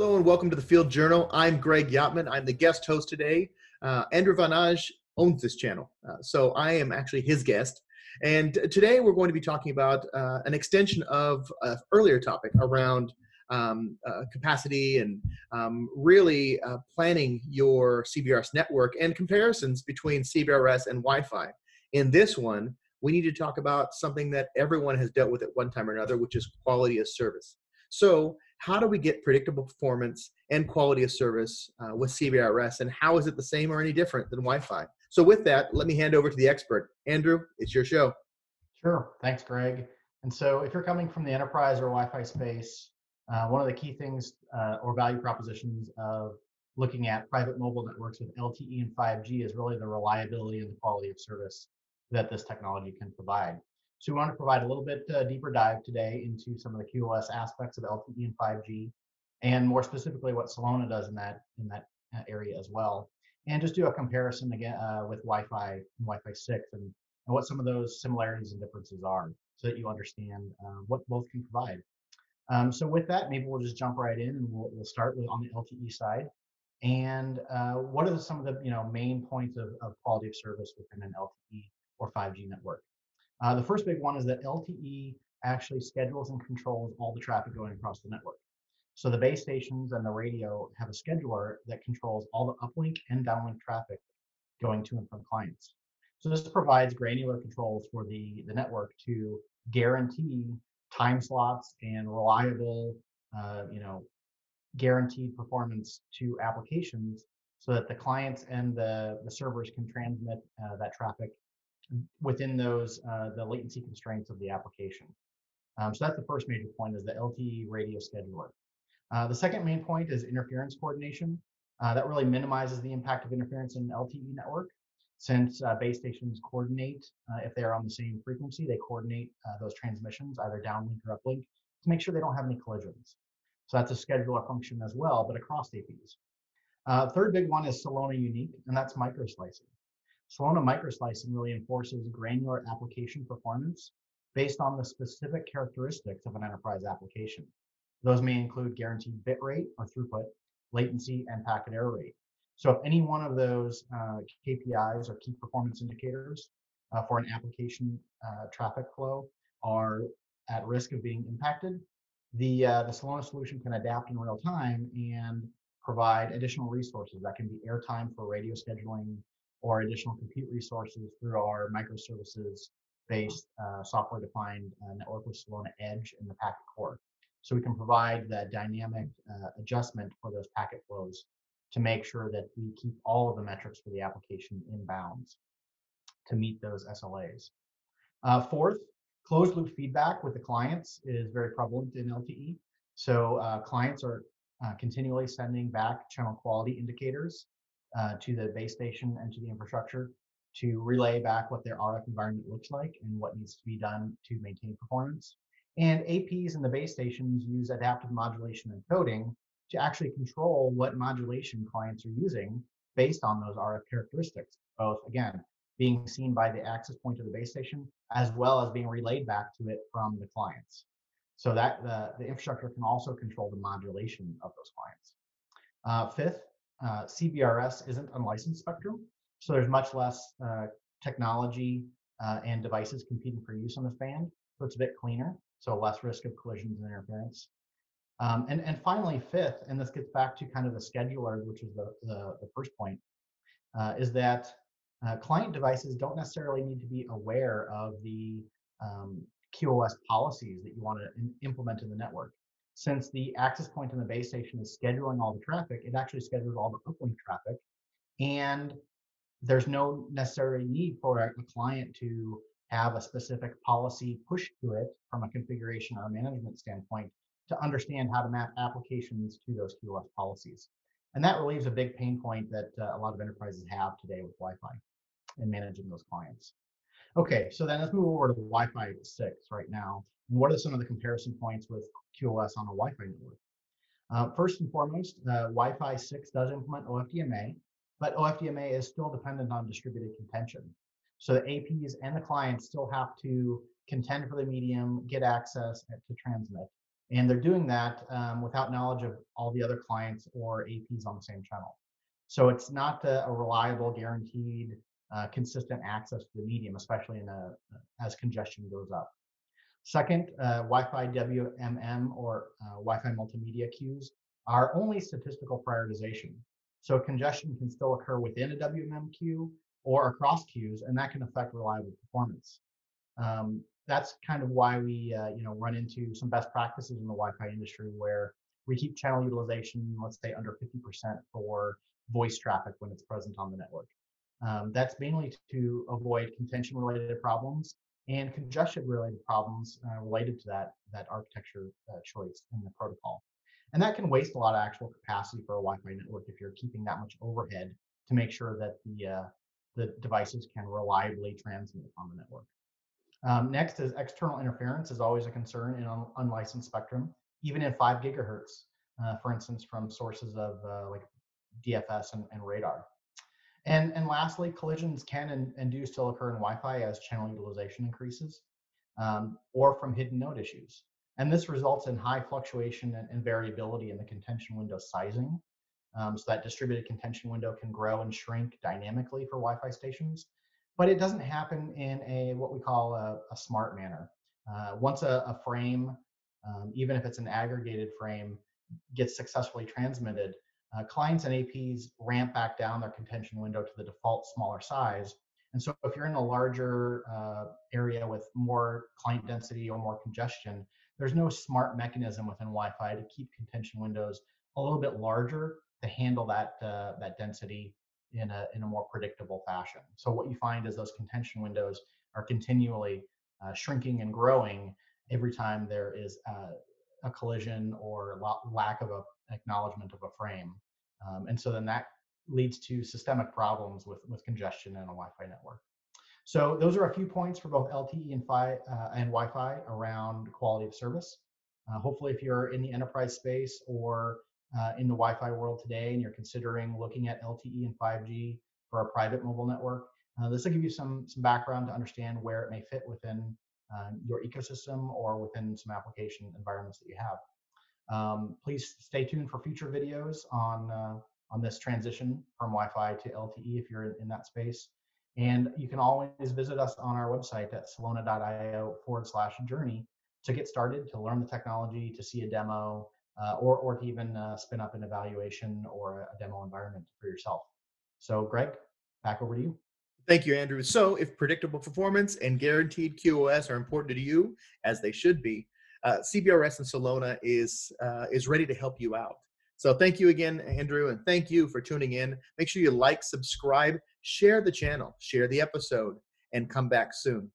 Hello and welcome to the Field Journal. I'm Greg Yatman. I'm the guest host today. Uh, Andrew von Nagy owns this channel, uh, so I am actually his guest. And today we're going to be talking about uh, an extension of an earlier topic around um, uh, capacity and um, really uh, planning your CBRS network and comparisons between CBRS and Wi-Fi. In this one, we need to talk about something that everyone has dealt with at one time or another, which is quality of service. So how do we get predictable performance and quality of service uh, with CBRS, and how is it the same or any different than Wi-Fi? So with that, let me hand over to the expert. Andrew, it's your show. Sure. Thanks, Greg. And so if you're coming from the enterprise or Wi-Fi space, uh, one of the key things uh, or value propositions of looking at private mobile networks with LTE and 5G is really the reliability and the quality of service that this technology can provide. So we want to provide a little bit uh, deeper dive today into some of the QoS aspects of LTE and 5G, and more specifically what Celona does in that in that uh, area as well, and just do a comparison again uh, with Wi-Fi and Wi-Fi 6 and, and what some of those similarities and differences are, so that you understand uh, what both can provide. Um, so with that, maybe we'll just jump right in and we'll, we'll start with on the LTE side. And uh, what are some of the you know main points of, of quality of service within an LTE or 5G network? Uh, the first big one is that LTE actually schedules and controls all the traffic going across the network. So the base stations and the radio have a scheduler that controls all the uplink and downlink traffic going to and from clients. So this provides granular controls for the, the network to guarantee time slots and reliable, uh, you know, guaranteed performance to applications so that the clients and the, the servers can transmit uh, that traffic within those uh, the latency constraints of the application. Um, so that's the first major point is the LTE radio scheduler. Uh, the second main point is interference coordination. Uh, that really minimizes the impact of interference in an LTE network. Since uh, base stations coordinate, uh, if they are on the same frequency, they coordinate uh, those transmissions, either downlink or uplink, to make sure they don't have any collisions. So that's a scheduler function as well, but across APs. third big one is Celona Unique, and that's microslicing. Celona microslicing really enforces granular application performance based on the specific characteristics of an enterprise application. Those may include guaranteed bit rate or throughput, latency, and packet error rate. So if any one of those uh, KPIs or key performance indicators uh, for an application uh, traffic flow are at risk of being impacted, the, uh, the Celona solution can adapt in real time and provide additional resources. That can be airtime for radio scheduling, or additional compute resources through our microservices based uh, software defined uh, network with Celona Edge and the packet core. So we can provide that dynamic uh, adjustment for those packet flows to make sure that we keep all of the metrics for the application in bounds to meet those SLAs. Uh, fourth, closed loop feedback with the clients is very prevalent in LTE. So uh, clients are uh, continually sending back channel quality indicators uh, to the base station and to the infrastructure to relay back what their RF environment looks like and what needs to be done to maintain performance. And APs and the base stations use adaptive modulation and coding to actually control what modulation clients are using based on those RF characteristics, both again, being seen by the access point of the base station, as well as being relayed back to it from the clients. So that the, the infrastructure can also control the modulation of those clients. Uh, fifth, uh, CBRS isn't unlicensed spectrum, so there's much less uh, technology uh, and devices competing for use on this band. So it's a bit cleaner, so less risk of collisions and interference. Um, and, and finally, fifth, and this gets back to kind of the scheduler, which is the, the, the first point, uh, is that uh, client devices don't necessarily need to be aware of the um, QoS policies that you want to implement in the network since the access point in the base station is scheduling all the traffic, it actually schedules all the uplink traffic. And there's no necessary need for a, client to have a specific policy pushed to it from a configuration or management standpoint to understand how to map applications to those QoS policies. And that relieves a big pain point that uh, a lot of enterprises have today with Wi-Fi and managing those clients. Okay, so then let's move over to Wi-Fi 6 right now. And what are some of the comparison points with QoS on a Wi-Fi network? Uh, first and foremost, uh, Wi-Fi 6 does implement OFDMA, but OFDMA is still dependent on distributed contention. So the APs and the clients still have to contend for the medium, get access to transmit. And they're doing that um, without knowledge of all the other clients or APs on the same channel. So it's not a, a reliable, guaranteed, uh, consistent access to the medium, especially in a, as congestion goes up. Second, uh, Wi-Fi WMM or uh, Wi-Fi multimedia queues are only statistical prioritization. So congestion can still occur within a WMM queue or across queues, and that can affect reliable performance. Um, that's kind of why we, uh, you know, run into some best practices in the Wi-Fi industry where we keep channel utilization, let's say under 50% for voice traffic when it's present on the network. Um, that's mainly to avoid contention-related problems and congestion-related problems uh, related to that that architecture uh, choice in the protocol. And that can waste a lot of actual capacity for a Wi-Fi network if you're keeping that much overhead to make sure that the uh, the devices can reliably transmit on the network. Um, next is external interference is always a concern in un- unlicensed spectrum, even in five gigahertz, uh, for instance, from sources of uh, like DFS and, and, radar. And, and lastly, collisions can and, and, do still occur in Wi-Fi as channel utilization increases, um, or from hidden node issues. And this results in high fluctuation and, and variability in the contention window sizing. Um, so that distributed contention window can grow and shrink dynamically for Wi-Fi stations, but it doesn't happen in a what we call a, a smart manner. Uh, once a, a frame, um, even if it's an aggregated frame, gets successfully transmitted, uh, clients and APs ramp back down their contention window to the default smaller size. And so if you're in a larger uh, area with more client density or more congestion, there's no smart mechanism within Wi-Fi to keep contention windows a little bit larger to handle that uh, that density in a in a more predictable fashion. So what you find is those contention windows are continually uh, shrinking and growing every time there is uh, a collision or lack of a acknowledgement of a frame, um, and so then that leads to systemic problems with with congestion in a Wi-Fi network. So those are a few points for both LTE and, Fi, uh, and Wi-Fi around quality of service. Uh, hopefully, if you're in the enterprise space or uh, in the Wi-Fi world today, and you're considering looking at LTE and 5G for a private mobile network, uh, this will give you some some background to understand where it may fit within uh, your ecosystem or within some application environments that you have. Um, please stay tuned for future videos on uh, on this transition from Wi-Fi to LTE if you're in that space. And you can always visit us on our website at celona.io forward slash journey to get started, to learn the technology, to see a demo, uh, or, or to even uh, spin up an evaluation or a, demo environment for yourself. So, Greg, back over to you. Thank you, Andrew. So, if predictable performance and guaranteed QoS are important to you, as they should be, uh, CBRS and Celona is uh, is ready to help you out. So, thank you again, Andrew, and thank you for tuning in. Make sure you like, subscribe, share the channel, share the episode, and come back soon.